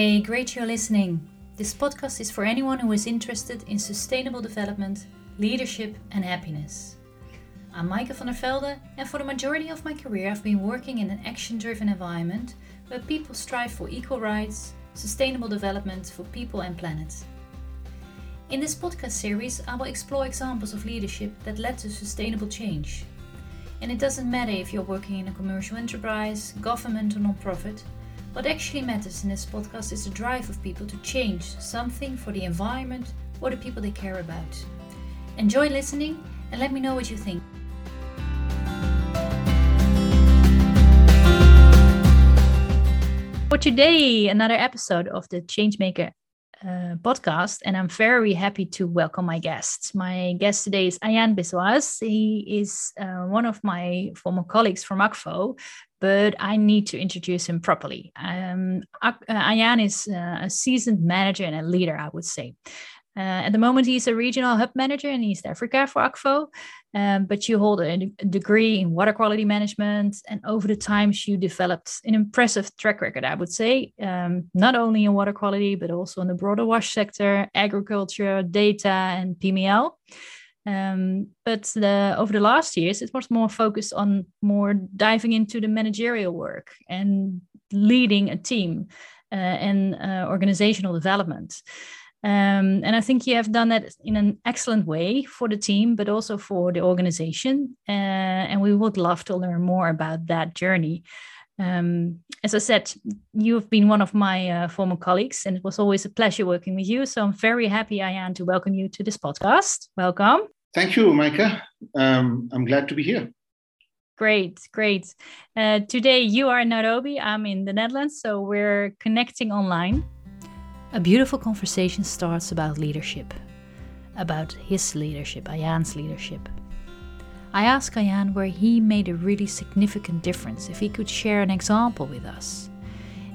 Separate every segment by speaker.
Speaker 1: Hey, great you're listening. This podcast is for anyone who is interested in sustainable development, leadership, and happiness. I'm Maaike van der Velde, and for the majority of my career, I've been working in an action driven environment where people strive for equal rights, sustainable development for people and planet. In this podcast series, I will explore examples of leadership that led to sustainable change. And it doesn't matter if you're working in a commercial enterprise, government, or non-profit. What actually matters in this podcast is the drive of people to change something for the environment or the people they care about. Enjoy listening and let me know what you think. For today, another episode of the Changemaker uh, podcast, and I'm very happy to welcome my guest. My guest today is Ayan Biswas. He is uh, one of my former colleagues from Akvo, but I need to introduce him properly. Um, uh, Ayan is uh, a seasoned manager and a leader, I would say. Uh, at the moment, he's a regional hub manager in East Africa for Akvo, um, but you hold a, degree in water quality management. And over the times, you developed an impressive track record, I would say, um, not only in water quality, but also in the broader WASH sector, agriculture, data, and PML. Um, but the, over the last years, it was more focused on more diving into the managerial work and leading a team uh, and uh, organizational development. Um, and I think you have done that in an excellent way for the team, but also for the organization. Uh, and we would love to learn more about that journey. Um, as I said, you've been one of my uh, former colleagues, and it was always a pleasure working with you. So I'm very happy, Ayan, to welcome you to this podcast. Welcome.
Speaker 2: Thank you, Maaike. Um, I'm glad to be here.
Speaker 1: Great, great. Uh, today you are in Nairobi, I'm in the Netherlands, so we're connecting online. A beautiful conversation starts about leadership, about his leadership, Ayan's leadership. I ask Ayan where he made a really significant difference, if he could share an example with us,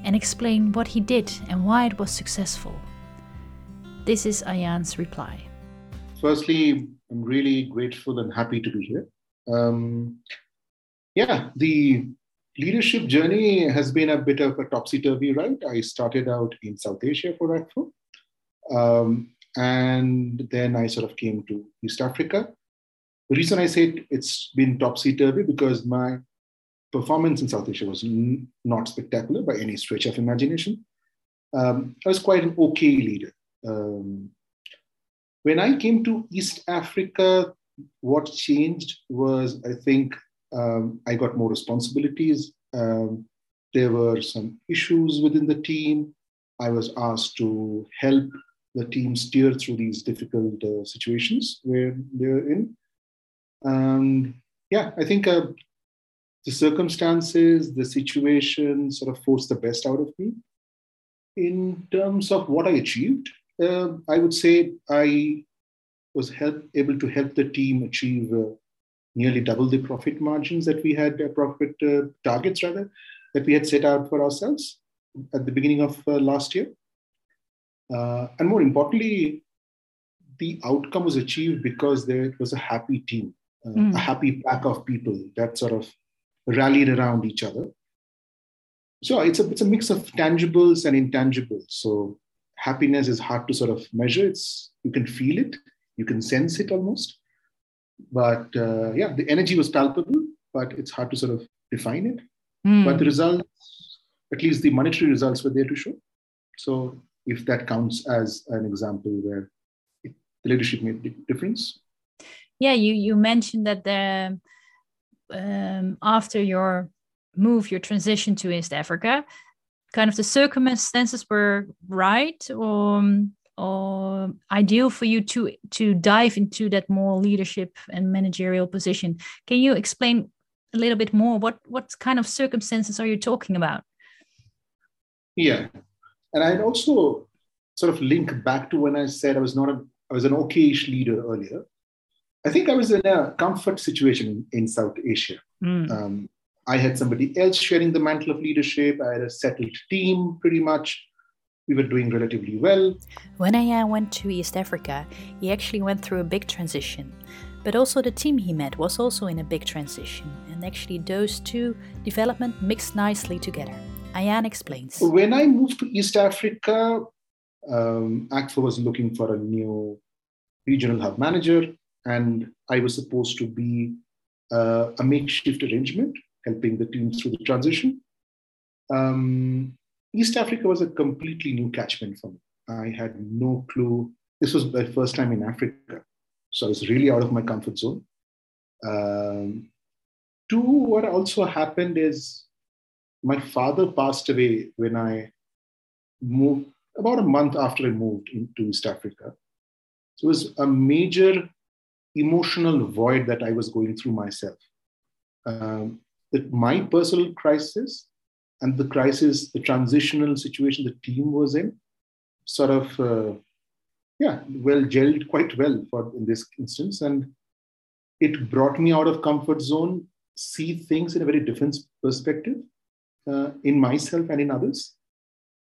Speaker 1: and explain what he did and why it was successful. This is Ayan's reply.
Speaker 2: Firstly, I'm really grateful and happy to be here. Um, yeah, the leadership journey has been a bit of a topsy turvy ride. I started out in South Asia for Akvo. Um, and then I sort of came to East Africa. The reason I say it's been topsy turvy because my performance in South Asia was n- not spectacular by any stretch of imagination. Um, I was quite an okay leader. Um, when I came to East Africa, what changed was I think um, I got more responsibilities. Um, there were some issues within the team. I was asked to help the team steer through these difficult uh, situations where they're in. And yeah, I think uh, the circumstances, the situation sort of forced the best out of me. In terms of what I achieved, uh, I would say I was help, able to help the team achieve uh, nearly double the profit margins that we had, uh, profit uh, targets rather, that we had set out for ourselves at the beginning of uh, last year. Uh, and more importantly, the outcome was achieved because there was a happy team, mm. a happy pack of people that sort of rallied around each other. So it's a, it's a mix of tangibles and intangibles. So happiness is hard to sort of measure. It's you can feel it, you can sense it almost. But uh, yeah, the energy was palpable, but it's hard to sort of define it. Mm. But the results, at least the monetary results, were there to show. So if that counts as an example where it, the leadership made a difference.
Speaker 1: Yeah, you you mentioned that the um, after your move, your transition to East Africa, kind of the circumstances were right, or um, or ideal for you to to dive into that more leadership and managerial position. Can you explain a little bit more what what kind of circumstances are you talking about?
Speaker 2: Yeah, and I'd also sort of link back to when I said I was not a I was an okayish leader earlier. I think I was in a comfort situation in South Asia. Mm. Um, I had somebody else sharing the mantle of leadership. I had a settled team pretty much we were doing relatively well.
Speaker 1: When Ayan went to East Africa, he actually went through a big transition. But also the team he met was also in a big transition, and actually those two development mixed nicely together. Ayan explains.
Speaker 2: When I moved to East Africa, um, Akvo was looking for a new regional hub manager, and I was supposed to be uh, a makeshift arrangement, helping the team through the transition. Um, East Africa was a completely new catchment for me. I had no clue. This was my first time in Africa. So I was really out of my comfort zone. Um, two, what also happened is my father passed away when I moved, about a month after I moved into East Africa. So it was a major emotional void that I was going through myself. Um, that my personal crisis and the crisis, the transitional situation the team was in, sort of, uh, yeah, well gelled quite well for in this instance, and it brought me out of comfort zone, see things in a very different perspective uh, in myself and in others,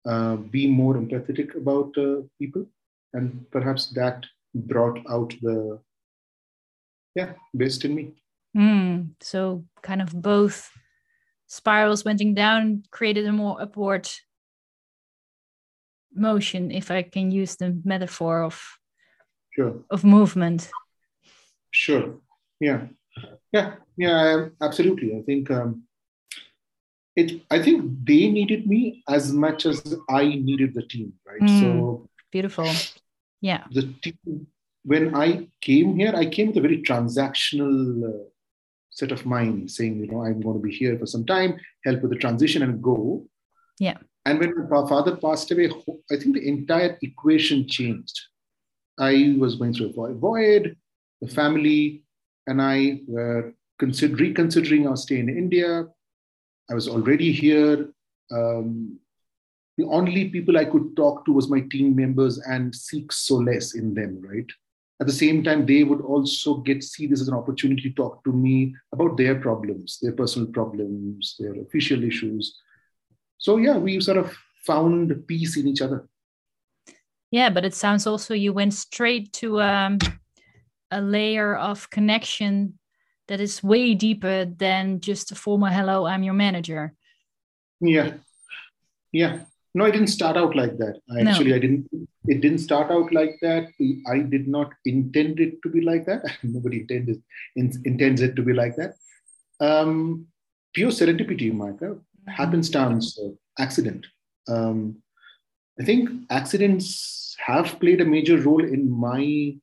Speaker 2: uh, be more empathetic about uh, people, and perhaps that brought out the yeah best in me.
Speaker 1: Mm, so kind of both spirals went down created a more upward motion if i can use the metaphor of
Speaker 2: sure.
Speaker 1: of movement.
Speaker 2: Sure. Yeah. Yeah. Yeah absolutely. I think um it i think they needed me as much as i needed the team right? Mm,
Speaker 1: so beautiful. Yeah.
Speaker 2: the team when i came here i came with a very transactional uh, set of mind saying, you know, I'm going to be here for some time, help with the transition and go.
Speaker 1: Yeah.
Speaker 2: And when my father passed away, I think the entire equation changed. I was going through a void, the family and I were consider- reconsidering our stay in India. I was already here. Um, the only people I could talk to was my team members and seek solace in them, right? At the same time they would also get see this as an opportunity to talk to me about their problems their personal problems their official issues. So yeah we sort of found peace in each other.
Speaker 1: Yeah but it sounds also you went straight to um, a layer of connection that is way deeper than just a formal hello i'm your manager.
Speaker 2: Yeah. Yeah. No i didn't start out like that. I no. actually i didn't it didn't start out like that. I did not intend it to be like that. Nobody intended in, intends it to be like that. Um, pure serendipity Maaike, mm-hmm. happenstance accident. Um, i think accidents have played a major role in my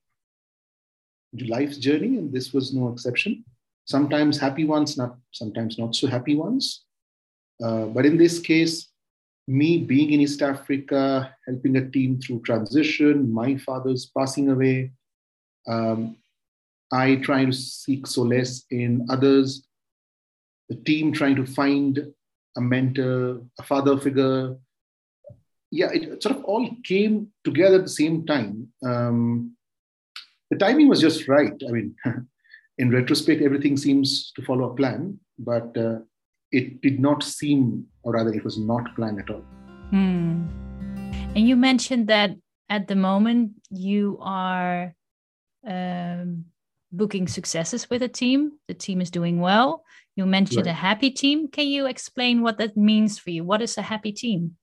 Speaker 2: life's journey and this was no exception. Sometimes happy ones not sometimes not so happy ones. Uh, but in this case me being in East Africa, helping a team through transition, my father's passing away, um, I trying to seek solace in others, the team trying to find a mentor, a father figure. Yeah, it sort of all came together at the same time. Um, the timing was just right. I mean, in retrospect, everything seems to follow a plan, but uh, it did not seem, or rather, it was not planned at all.
Speaker 1: Hmm. And you mentioned that at the moment you are um, booking successes with a team. The team is doing well. You mentioned right. a happy team. Can you explain what that means for you? What is a happy team?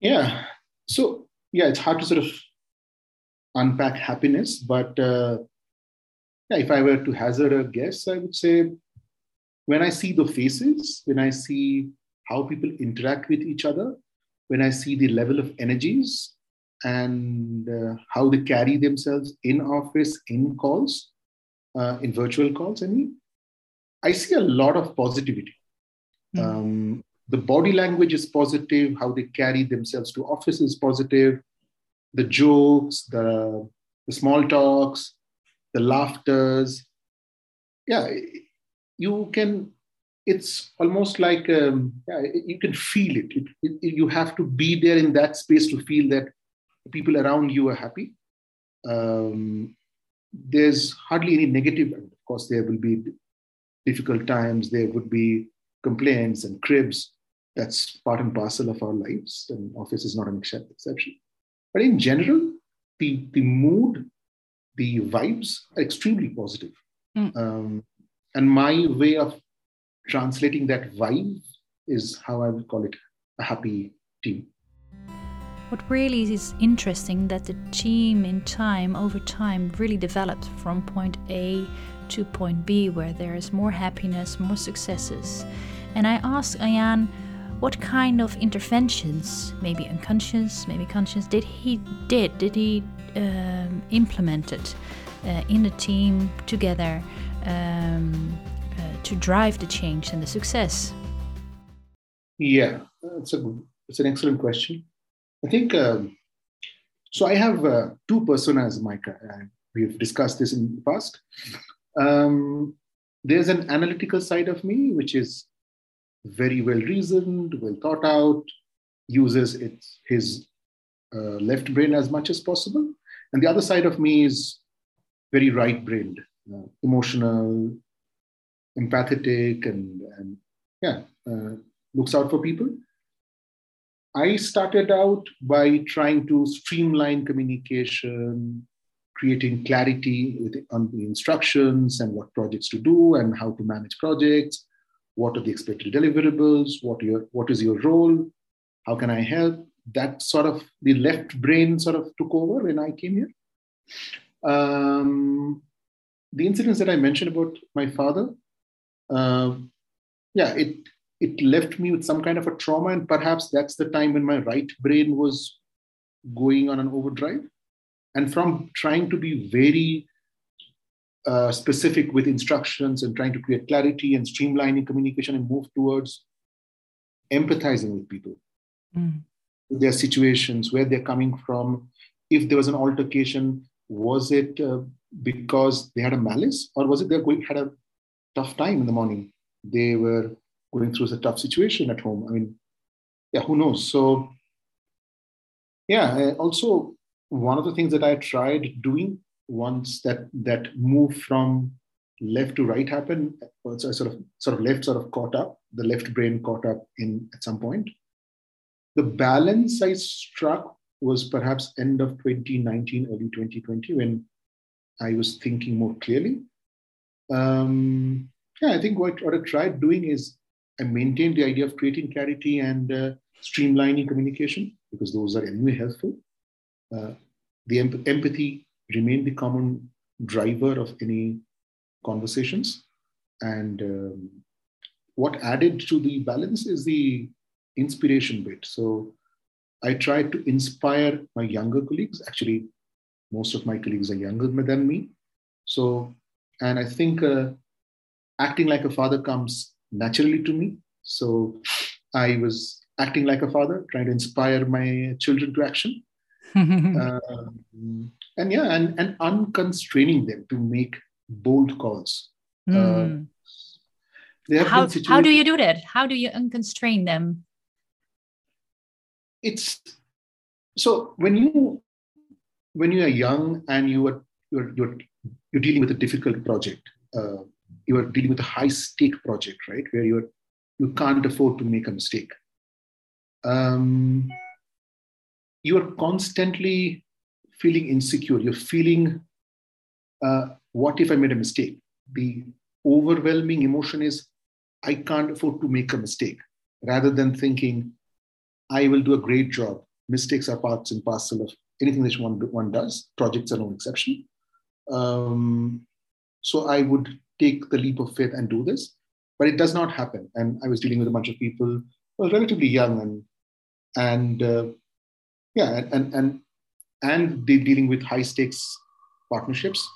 Speaker 2: Yeah. So, yeah, it's hard to sort of unpack happiness, but uh, yeah, if I were to hazard a guess, I would say when I see the faces, when I see how people interact with each other, when I see the level of energies and uh, how they carry themselves in office, in calls, uh, in virtual calls, I mean, I see a lot of positivity. Mm. Um, the body language is positive, how they carry themselves to office is positive, the jokes, the, the small talks, the laughters. Yeah, you can it's almost like um, yeah, you can feel it. It, it. You have to be there in that space to feel that people around you are happy. Um, there's hardly any negative. Of course, there will be difficult times. There would be complaints and cribs. That's part and parcel of our lives, and office is not an exception. But in general, the the mood, the vibes are extremely positive. Mm. Um, and my way of translating that vibe is how I would call it a happy team.
Speaker 1: What really is interesting that the team in time, over time, really developed from point A to point B, where there is more happiness, more successes. And I asked Ayan what kind of interventions, maybe unconscious, maybe conscious, did he did did he um, implemented uh, in the team together um, uh, to drive the change and the success?
Speaker 2: Yeah, it's a it's an excellent question. I think um, so. I have uh, two personas, Maaike. we've discussed this in the past. Um, there's an analytical side of me, which is very well reasoned, well thought out, uses its his uh, left brain as much as possible, and the other side of me is very right-brained, uh, emotional, empathetic, and, and yeah, uh, looks out for people. I started out by trying to streamline communication, creating clarity with, on the instructions and what projects to do and how to manage projects. What are the expected deliverables? What, your, what is your role? How can I help? That sort of the left brain sort of took over when I came here. Um, the incidents that I mentioned about my father, uh, yeah, it it left me with some kind of a trauma and perhaps that's the time when my right brain was going on an overdrive and from trying to be very uh, specific with instructions and trying to create clarity and streamlining communication and move towards empathizing with people mm. their situations where they're coming from if there was an altercation was it uh, because they had a malice or was it they going had a tough time in the morning they were going through a tough situation at home. I mean, yeah, who knows? So, yeah, also one of the things that I tried doing once that that move from left to right happened, uh, also sort of sort of left sort of caught up, the left brain caught up in at some point. The balance I struck was perhaps end of 2019, early 2020, when I was thinking more clearly. Um, yeah, I think what, what I tried doing is I maintained the idea of creating clarity and uh, streamlining communication because those are anyway helpful. Uh, the em- empathy remained the common driver of any conversations. And um, what added to the balance is the inspiration bit. So I tried to inspire my younger colleagues. Actually, most of my colleagues are younger than me. So, and I think uh, acting like a father comes naturally to me. So I was acting like a father, trying to inspire my children to action. um, and yeah, and, and unconstraining them to make bold calls. Mm.
Speaker 1: Uh, how, how do you do that? How do you unconstrain them?
Speaker 2: It's so when you when you are young and you are you're, you're, you're dealing with a difficult project, uh, you are dealing with a high stake project, right? Where you're you can't afford to make a mistake. Um, you are constantly feeling insecure. You're feeling, uh, what if I made a mistake? The overwhelming emotion is, I can't afford to make a mistake, rather than thinking, I will do a great job. Mistakes are parts and parcel of anything that one, one does. Projects are no exception. Um, so I would take the leap of faith and do this. But it does not happen. And I was dealing with a bunch of people relatively young and and uh, yeah, and and and dealing with high stakes partnerships,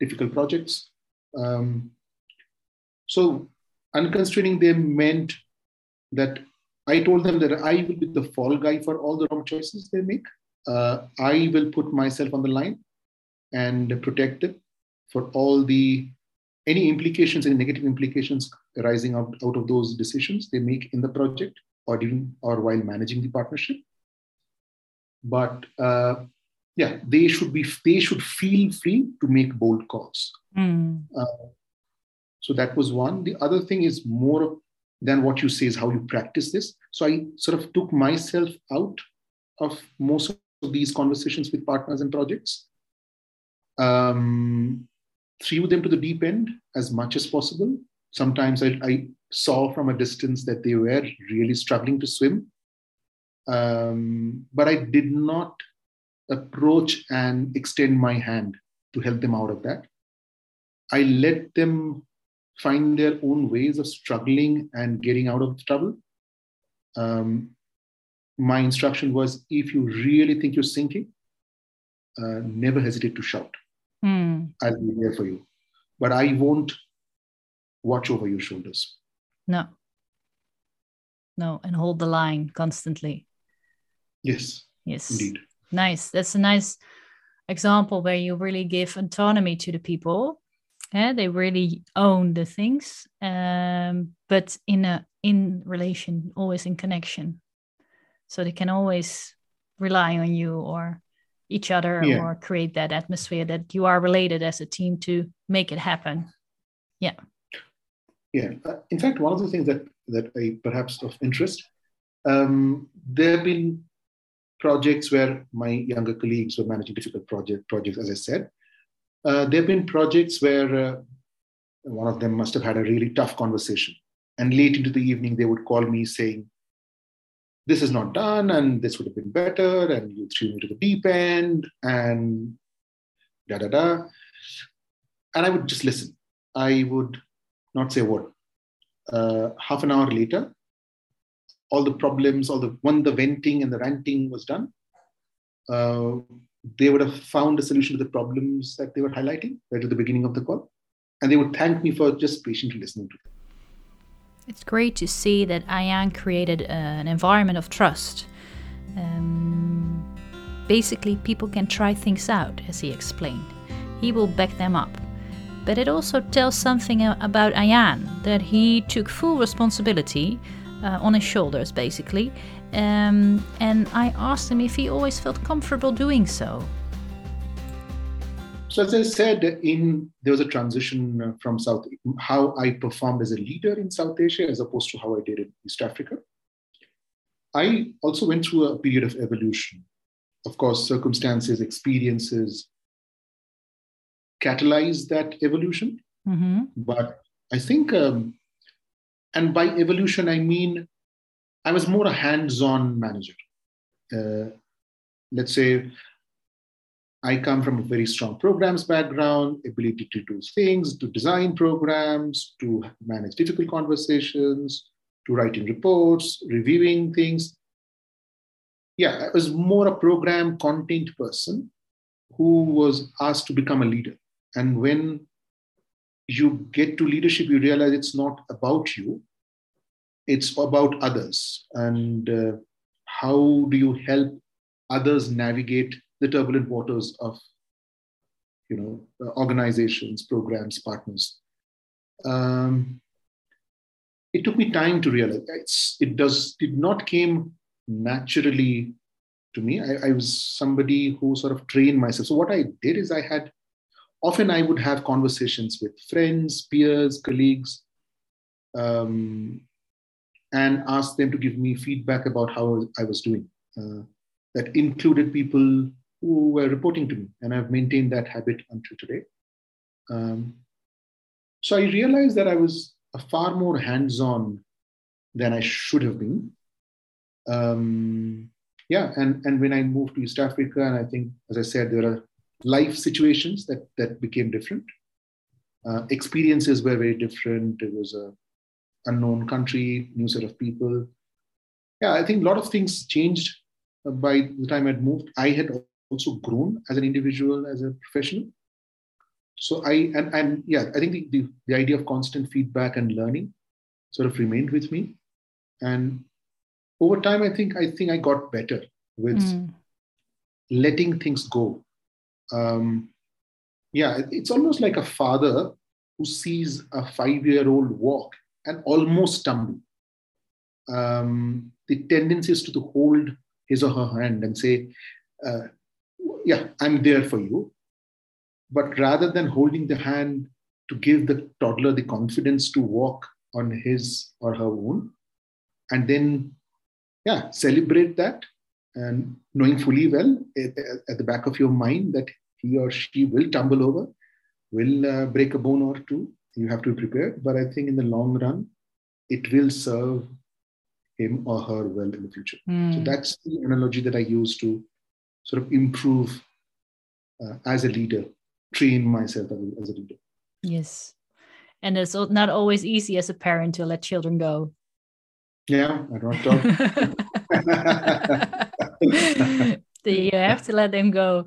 Speaker 2: difficult projects. Um, so unconstraining them meant that I told them that I will be the fall guy for all the wrong choices they make. Uh, I will put myself on the line and protect it for all the any implications, any negative implications arising out, out of those decisions they make in the project or even or while managing the partnership. But uh, yeah, they should be they should feel free to make bold calls. Mm. Uh, so that was one. The other thing is more than what you say is how you practice this. So I sort of took myself out of most of these conversations with partners and projects. Um, threw them to the deep end as much as possible. Sometimes I, I saw from a distance that they were really struggling to swim. Um, but I did not approach and extend my hand to help them out of that. I let them find their own ways of struggling and getting out of trouble. Um, my instruction was if you really think you're sinking, uh, never hesitate to shout. Mm. I'll be there for you. But I won't watch over your shoulders.
Speaker 1: No. No, and hold the line constantly.
Speaker 2: Yes.
Speaker 1: Yes.
Speaker 2: Indeed.
Speaker 1: Nice. That's a nice example where you really give autonomy to the people. Yeah, they really own the things, um, but in a in relation, always in connection. So they can always rely on you or each other yeah. or create that atmosphere that you are related as a team to make it happen. Yeah.
Speaker 2: Yeah. In fact, one of the things that that I perhaps of interest, um, there have been projects where my younger colleagues were managing difficult project projects, as I said. Uh, there have been projects where uh, one of them must have had a really tough conversation. And late into the evening, they would call me saying, This is not done, and this would have been better, and you threw me to the deep end, and da da da. And I would just listen. I would not say a word. Uh, half an hour later, all the problems, all the when the venting and the ranting was done, uh, they would have found a solution to the problems that they were highlighting right at the beginning of the call, and they would thank me for just patiently listening to them.
Speaker 1: It's great to see that Ayan created uh, an environment of trust. Um, basically, people can try things out, as he explained. He will back them up. But it also tells something about Ayan that he took full responsibility uh, on his shoulders, basically. Um, and I asked him if he always felt comfortable doing so.
Speaker 2: So as I said, in there was a transition from South how I performed as a leader in South Asia as opposed to how I did in East Africa. I also went through a period of evolution. Of course, circumstances, experiences catalyzed that evolution. Mm-hmm. But I think um, and by evolution, I mean I was more a hands on manager. Uh, let's say I come from a very strong programs background, ability to do things, to design programs, to manage difficult conversations, to writing reports, reviewing things. Yeah, I was more a program content person who was asked to become a leader. And when you get to leadership, you realize it's not about you, it's about others. And uh, how do you help others navigate the turbulent waters of you know, organizations, programs, partners? Um, it took me time to realize it's, it does did not came naturally to me. I, I was somebody who sort of trained myself. So what I did is I had often I would have conversations with friends, peers, colleagues, um, and ask them to give me feedback about how I was doing. Uh, that included people who were reporting to me, and I've maintained that habit until today. Um, so I realized that I was far more hands-on than I should have been. Um, yeah, and and when I moved to East Africa, and I think, as I said, there are life situations that that became different. Uh, experiences were very different. It was a unknown country, new set of people. Yeah, I think a lot of things changed by the time I'd moved. I had also grown as an individual, as a professional. So I and and yeah, I think the, the, the idea of constant feedback and learning sort of remained with me. And over time, I think I think I got better with mm. letting things go um, yeah, it's almost like a father who sees a five year old walk and almost stumble. Um, the tendency is to, to hold his or her hand and say, uh, Yeah, I'm there for you. But rather than holding the hand to give the toddler the confidence to walk on his or her own, and then, yeah, celebrate that and knowing fully well at, at the back of your mind that he or she will tumble over, will uh, break a bone or two. You have to be prepared. But I think in the long run, it will serve him or her well in the future.
Speaker 1: Mm.
Speaker 2: So that's the analogy that I use to sort of improve uh, as a leader, train myself as a, as a leader.
Speaker 1: Yes. And it's not always easy as a parent to let children go.
Speaker 2: Yeah, I don't talk.
Speaker 1: you have to let them go.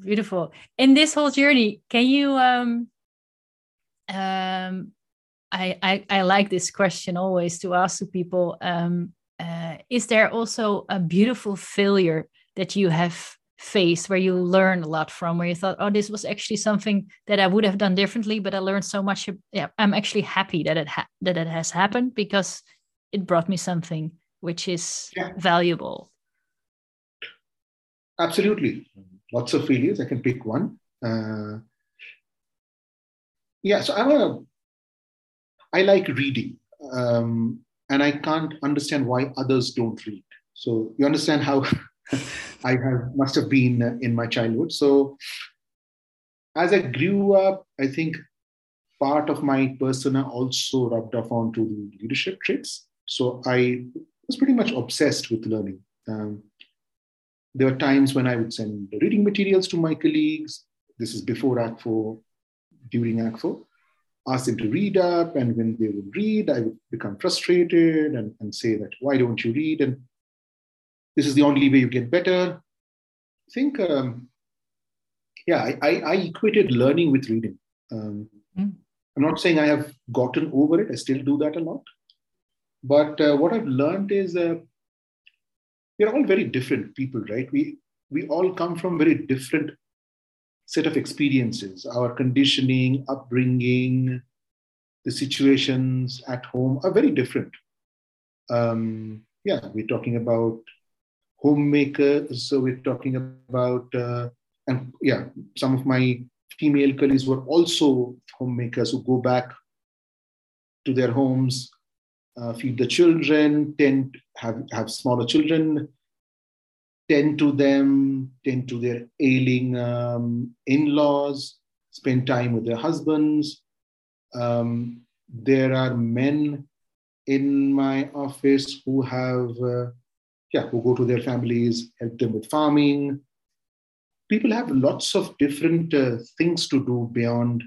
Speaker 1: Beautiful. In this whole journey, can you um um I, I, I like this question always to ask to people. Um, uh, is there also a beautiful failure that you have faced where you learned a lot from, where you thought, oh, this was actually something that I would have done differently, but I learned so much. Yeah, I'm actually happy that it ha- that it has happened because it brought me something which is yeah. valuable.
Speaker 2: Absolutely, lots of failures. I can pick one. Uh, yeah, so I'm a I like reading, um, and I can't understand why others don't read. So you understand how I have must have been in my childhood. So as I grew up, I think part of my persona also rubbed off onto the leadership traits. So I was pretty much obsessed with learning. Um, there were times when I would send reading materials to my colleagues. This is before Akvo, during Akvo ask them to read up. And when they would read, I would become frustrated and, and say that, why don't you read? And this is the only way you get better. I think, um, yeah, I, I, I, equated learning with reading. Um, mm. I'm not saying I have gotten over it. I still do that a lot. But uh, what I've learned is uh, we're all very different people, right? We, we all come from very different set of experiences, our conditioning, upbringing, the situations at home are very different. Um, yeah, we're talking about homemakers, so we're talking about, uh, and yeah, some of my female colleagues were also homemakers who go back to their homes, uh, feed the children, tend have have smaller children, tend to them, tend to their ailing um, in laws, spend time with their husbands. Um, there are men in my office who have, uh, yeah, who go to their families, help them with farming. People have lots of different uh, things to do beyond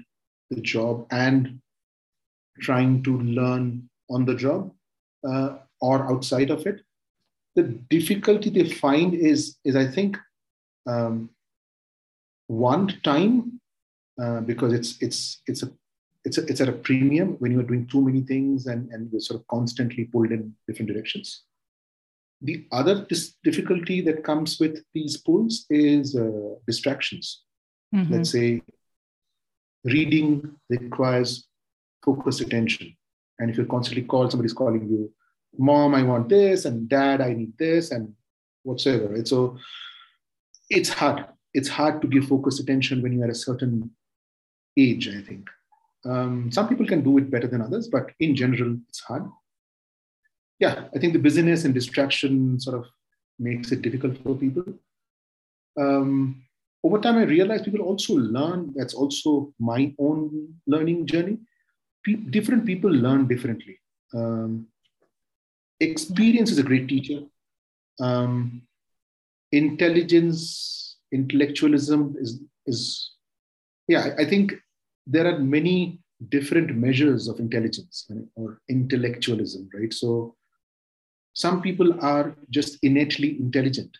Speaker 2: the job and trying to learn on the job uh, or outside of it the difficulty they find is is I think um, one time uh, because it's it's it's a it's a, it's at a premium when you are doing too many things and and you're sort of constantly pulled in different directions. The other dis- difficulty that comes with these pulls is uh, distractions. Mm-hmm. Let's say reading requires focused attention, and if you're constantly called, somebody's calling you, mom, I want this, and dad, I need this, and whatsoever. Right? So it's hard. It's hard to give focused attention when you're at a certain age, I think. Um, some people can do it better than others, but in general, it's hard. Yeah, I think the busyness and distraction sort of makes it difficult for people. Um, over time, I realized people also learn. That's also my own learning journey. Pe- different people learn differently. Um, experience is a great teacher. Um, intelligence, intellectualism is is yeah. I think there are many different measures of intelligence or intellectualism, right? So some people are just innately intelligent.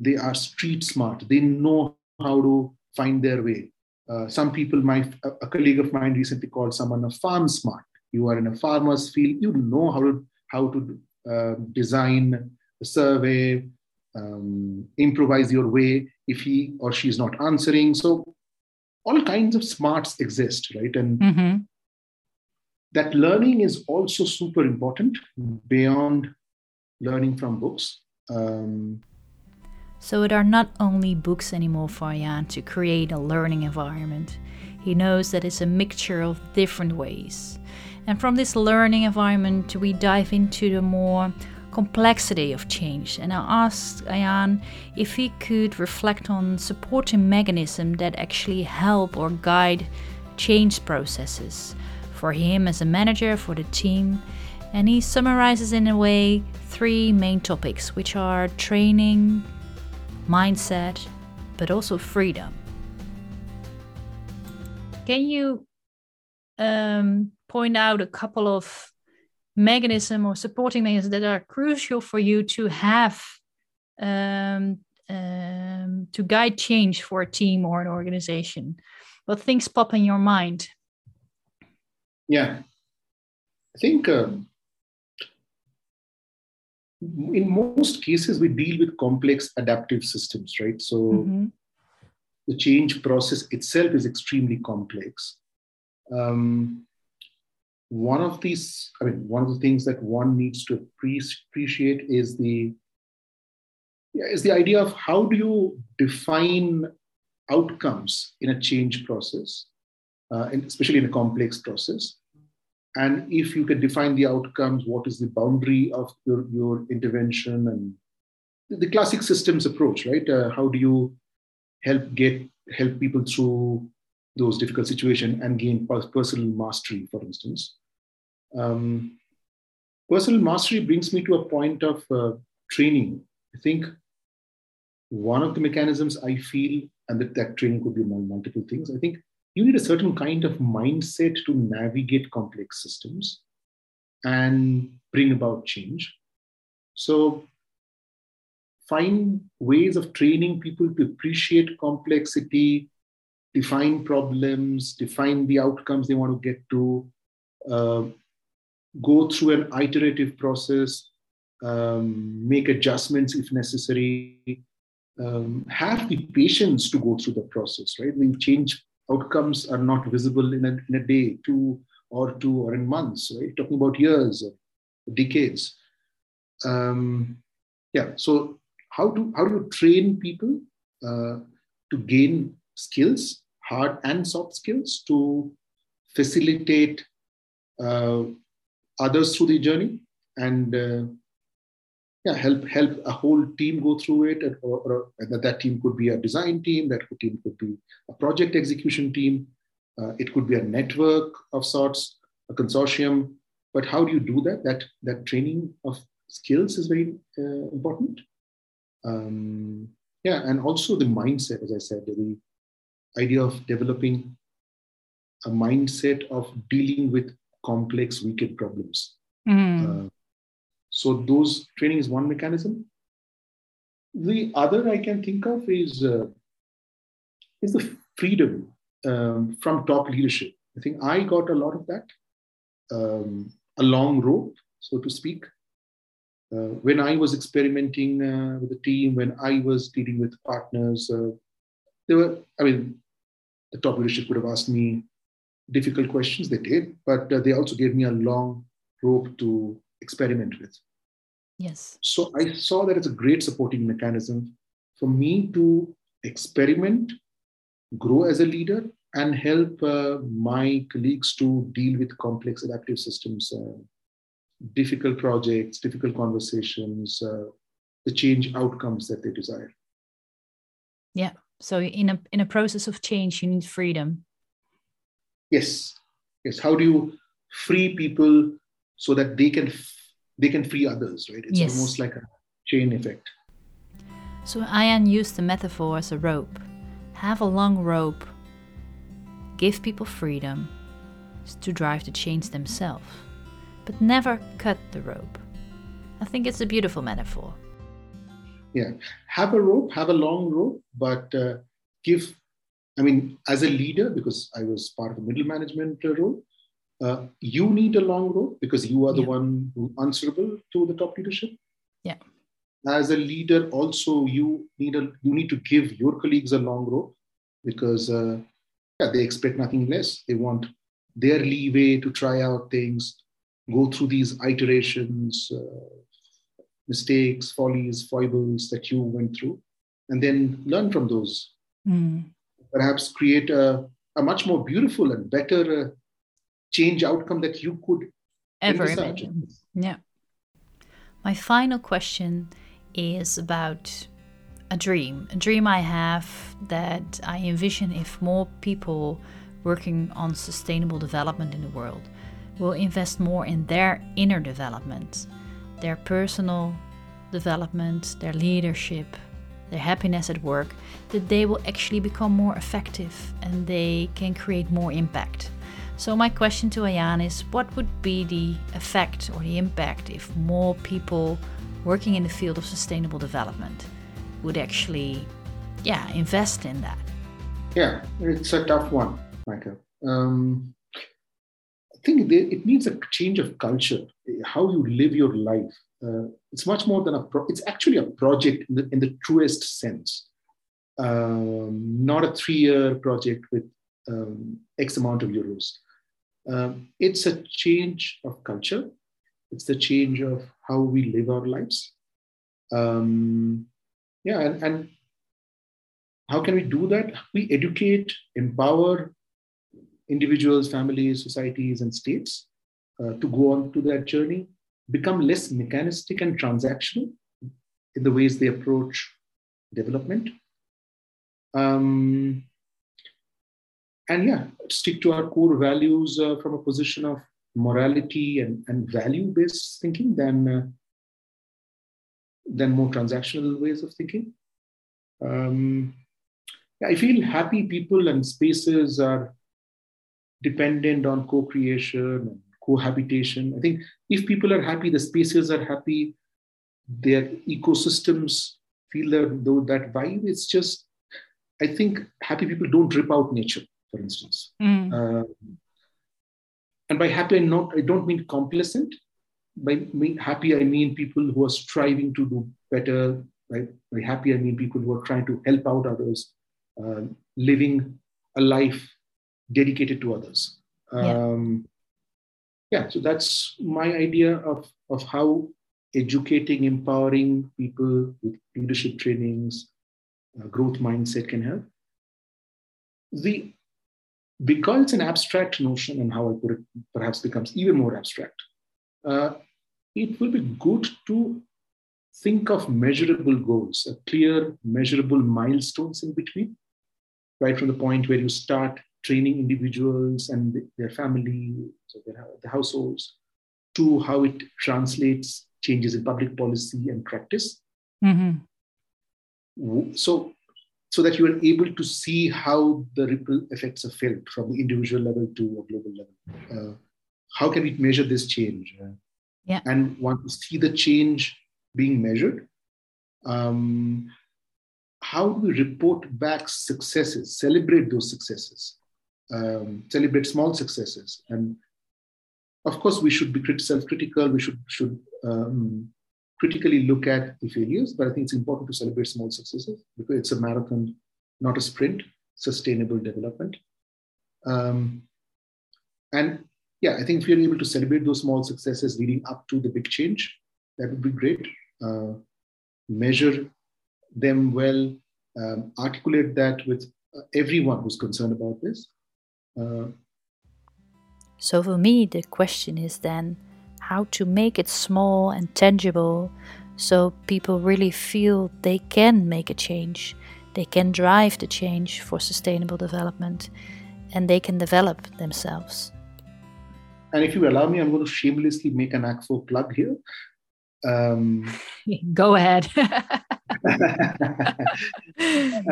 Speaker 2: They are street smart. They know how to find their way. Uh, some people, my a colleague of mine recently called someone a farm smart. You are in a farmer's field. You know how to how to uh, design a survey, um, improvise your way if he or she is not answering. So all kinds of smarts exist, right? And mm-hmm. that learning is also super important beyond learning from books. Um,
Speaker 1: so it are not only books anymore for Ayan to create a learning environment. He knows that it's a mixture of different ways. And from this learning environment, we dive into the more complexity of change. And I asked Ayan if he could reflect on supporting mechanisms that actually help or guide change processes for him as a manager, for the team, And he summarizes in a way three main topics, which are training, mindset, but also freedom. Can you um, point out a couple of mechanism or supporting mechanisms that are crucial for you to have um, um, to guide change for a team or an organization? What things pop in your mind?
Speaker 2: Yeah, I think um, in most cases we deal with complex adaptive systems, right? So mm-hmm. the change process itself is extremely complex. Um, one of these, I mean, one of the things that one needs to appreciate is the is the idea of how do you define outcomes in a change process, uh, especially in a complex process. And if you can define the outcomes, what is the boundary of your, your intervention and the classic systems approach, right? Uh, how do you help get help people through those difficult situations and gain personal mastery, for instance? Um, personal mastery brings me to a point of uh, training. I think one of the mechanisms I feel, and that, that training could be multiple things, I think you need a certain kind of mindset to navigate complex systems and bring about change. So, find ways of training people to appreciate complexity, define problems, define the outcomes they want to get to, uh, go through an iterative process, um, make adjustments if necessary, um, have the patience to go through the process, right? The change outcomes are not visible in a, in a day, two or two or in months, right? Talking about years or decades. Um, yeah, so how do, how do you train people uh, to gain skills, hard and soft skills, to facilitate uh, others through the journey and uh, yeah, help help a whole team go through it, or, or, or that team could be a design team, that team could be a project execution team, uh, it could be a network of sorts, a consortium. But how do you do that? That that training of skills is very uh, important. Um, yeah, and also the mindset, as I said, the idea of developing a mindset of dealing with complex, wicked problems. Mm. Uh, so those training is one mechanism. The other I can think of is uh, is the freedom um, from top leadership. I think I got a lot of that, um, a long rope, so to speak. Uh, when I was experimenting uh, with the team, when I was dealing with partners, uh, there were, I mean, the top leadership would have asked me difficult questions. They did, but uh, they also gave me a long rope to experiment with.
Speaker 1: Yes.
Speaker 2: So I saw that as a great supporting mechanism for me to experiment, grow as a leader, and help uh, my colleagues to deal with complex adaptive systems, uh, difficult projects, difficult conversations, uh, the change outcomes that they desire.
Speaker 1: Yeah. So in a in a process of change, you need freedom.
Speaker 2: Yes. Yes. How do you free people so that they can they can free others, right? It's yes. almost like a chain effect.
Speaker 1: So Ayan used the metaphor as a rope. Have a long rope. Give people freedom to drive the change themselves, but never cut the rope. I think it's a beautiful metaphor.
Speaker 2: Yeah, have a rope, have a long rope, but uh, give. I mean, as a leader, because I was part of the middle management role, uh, you need a long rope because you are the yeah. one who answerable to the top leadership.
Speaker 1: Yeah.
Speaker 2: As a leader, also you need a you need to give your colleagues a long rope because uh, yeah, they expect nothing less. They want their leeway to try out things, go through these iterations, uh, mistakes, follies, foibles that you went through, and then learn from those. Mm. Perhaps create a, a much more beautiful and better uh, change outcome that you could
Speaker 1: ever imagine. Yeah. My final question is about a dream, a dream I have that I envision if more people working on sustainable development in the world will invest more in their inner development, their personal development, their leadership, their happiness at work, that they will actually become more effective and they can create more impact. So, my question to Ayan is what would be the effect or the impact if more people working in the field of sustainable development would actually, yeah, invest in that?
Speaker 2: Yeah, it's a tough one, Michael. Um, I think it needs a change of culture, how you live your life. Uh, it's much more than a pro- it's actually a project in the, in the truest sense um, not a three-year project with um, x amount of euros um, it's a change of culture. It's the change of how we live our lives. Um, yeah and, and how can we do that? We educate empower individuals families societies and states uh, to go on to that journey become less mechanistic and transactional in the ways they approach development. Um, and yeah, stick to our core values uh, from a position of morality and, and value based thinking than, uh, than more transactional ways of thinking. Um, I feel happy people and spaces are dependent on co creation and cohabitation. I think if people are happy, the spaces are happy, their ecosystems feel that, that vibe. It's just, I think happy people don't rip out nature, for instance. Mm. Uh, and by happy, I, not, I don't mean complacent. By happy, I mean people who are striving to do better. Right? By happy, I mean people who are trying to help out others, uh, living a life dedicated to others. Um, yeah so that's my idea of, of how educating empowering people with leadership trainings uh, growth mindset can help the because it's an abstract notion and how i put it perhaps becomes even more abstract uh, it will be good to think of measurable goals clear measurable milestones in between right from the point where you start training individuals and their family, so their, the households, to how it translates changes in public policy and practice. Mm-hmm. So, so that you are able to see how the ripple effects are felt from the individual level to a global level. Uh, how can we measure this change? Uh,
Speaker 1: yeah.
Speaker 2: And want to see the change being measured. Um, how do we report back successes, celebrate those successes? um, celebrate small successes. And of course, we should be self-critical. We should should um, critically look at the failures. But I think it's important to celebrate small successes because it's a marathon, not a sprint. Sustainable development. Um, and yeah, I think if you're able to celebrate those small successes leading up to the big change, that would be great. Uh, measure them well, um, articulate that with uh, everyone who's concerned about this, uh,
Speaker 1: so for me, the question is then how to make it small and tangible so people really feel they can make a change, they can drive the change for sustainable development, and they can develop themselves.
Speaker 2: And if you allow me, I'm going to shamelessly make an Akvo plug here. Um,
Speaker 1: Go ahead.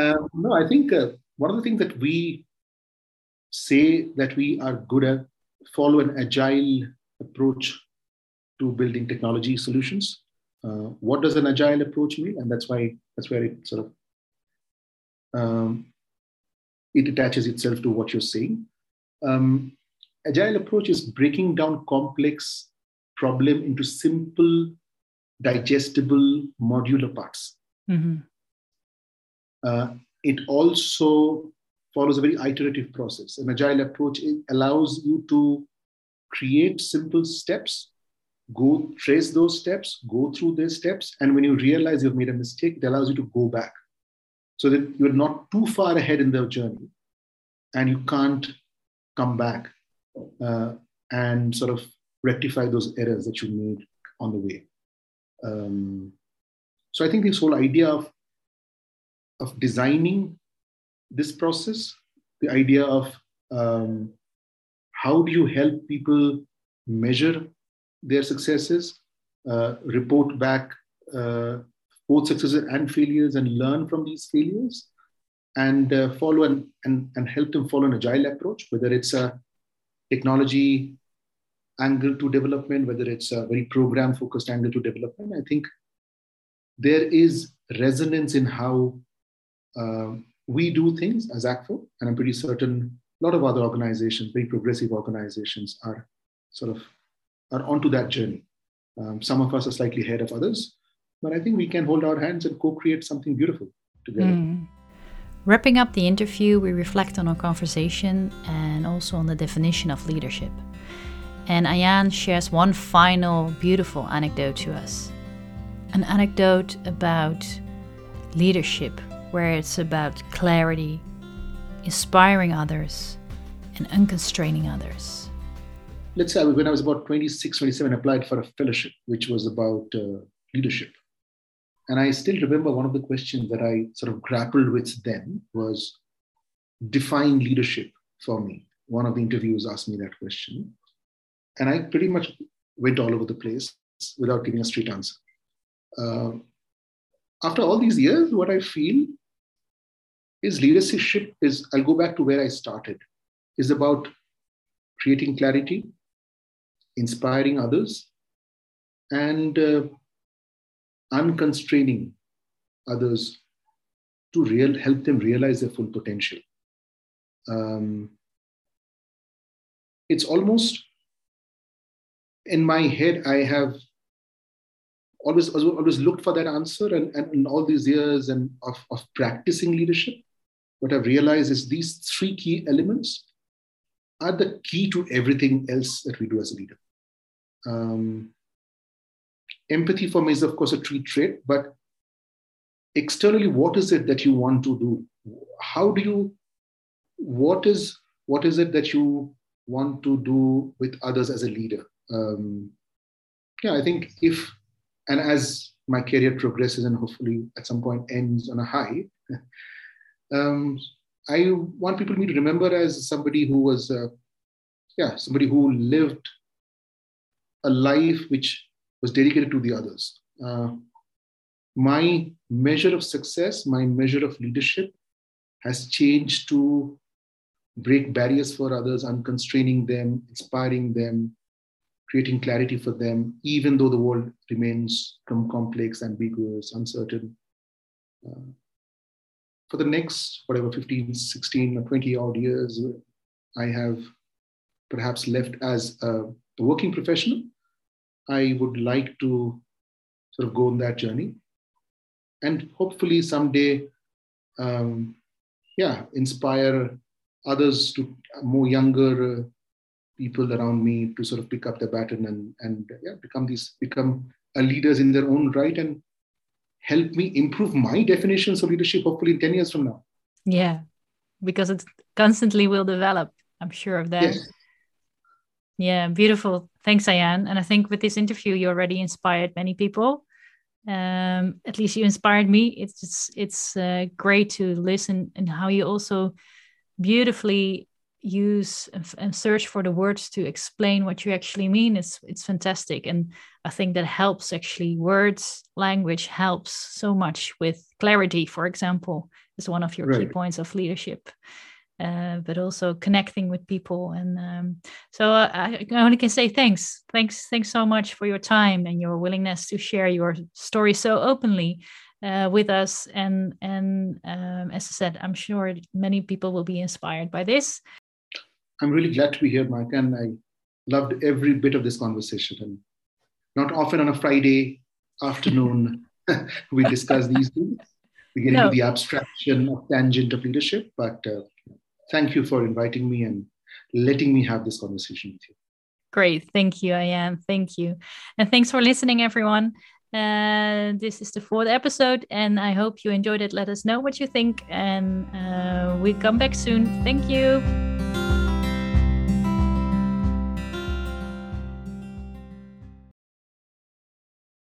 Speaker 2: um, no, I think uh, one of the things that we say that we are good at follow an agile approach to building technology solutions. Uh, what does an agile approach mean? And that's why that's where it sort of um, it attaches itself to what you're saying. Um, agile approach is breaking down complex problem into simple, digestible, modular parts. Mm-hmm. Uh, it also follows a very iterative process. An agile approach allows you to create simple steps, go trace those steps, go through those steps, and when you realize you've made a mistake, it allows you to go back so that you're not too far ahead in the journey and you can't come back uh, and sort of rectify those errors that you made on the way. Um, so I think this whole idea of of designing this process, the idea of um, how do you help people measure their successes, uh, report back uh, both successes and failures, and learn from these failures, and uh, follow and, and, and help them follow an agile approach, whether it's a technology angle to development, whether it's a very program focused angle to development. I think there is resonance in how uh, we do things as Akvo, and I'm pretty certain a lot of other organizations, very progressive organizations, are sort of are onto that journey. Um, some of us are slightly ahead of others, but I think we can hold our hands and co-create something beautiful together. Mm.
Speaker 1: Wrapping up the interview, we reflect on our conversation and also on the definition of leadership. And Ayan shares one final beautiful anecdote to us an anecdote about leadership, where it's about clarity, inspiring others, and unconstraining others.
Speaker 2: Let's say when I was about 26, 27, I applied for a fellowship, which was about uh, leadership. And I still remember one of the questions that I sort of grappled with then was define leadership for me. One of the interviewers asked me that question. And I pretty much went all over the place without giving a straight answer. Uh, after all these years, what I feel is leadership is, I'll go back to where I started, is about creating clarity, inspiring others, and uh, unconstraining others to real, help them realize their full potential. Um, it's almost in my head, I have always always looked for that answer, and, and in all these years and of, of practicing leadership, what I've realized is these three key elements are the key to everything else that we do as a leader. Um, empathy for me is, of course, a tree trait, but externally, what is it that you want to do? How do you, what is, what is it that you want to do with others as a leader? Um, yeah, I think if, and as my career progresses and hopefully at some point ends on a high, um, I want people to me to remember as somebody who was, uh, yeah, somebody who lived a life which was dedicated to the others. Uh, my measure of success, my measure of leadership has changed to break barriers for others, unconstraining them, inspiring them, creating clarity for them, even though the world remains complex, ambiguous, uncertain. Uh, for the next, whatever, 15, 16, or 20 odd years, I have perhaps left as a, a working professional. I would like to sort of go on that journey. And hopefully someday, um, yeah, inspire others to more younger uh, people around me to sort of pick up the baton and and yeah, become these become leaders in their own right and help me improve my definitions of leadership hopefully in 10 years from now
Speaker 1: yeah because it constantly will develop i'm sure of that yes. Yeah beautiful. Thanks ayan. And i think with this interview you already inspired many people. Um, at least you inspired me. It's it's, it's uh, great to listen and how you also beautifully use and search for the words to explain what you actually mean. It's it's fantastic. And i think that helps actually words language helps so much with clarity for example is one of your right. key points of leadership uh, but also connecting with people and um, so I, I only can say thanks thanks thanks so much for your time and your willingness to share your story so openly uh, with us and and um, as i said i'm sure many people will be inspired by this
Speaker 2: I'm really glad to be here, Mike, and I loved every bit of this conversation. And not often on a Friday afternoon we discuss these things. We get no. into the abstraction of tangent of leadership, but uh, thank you for inviting me and letting me have this conversation with you.
Speaker 1: Great. Thank you, Ayan. Thank you. And thanks for listening, everyone. Uh, this is the fourth episode, and I hope you enjoyed it. Let us know what you think, and uh, we come back soon. Thank you.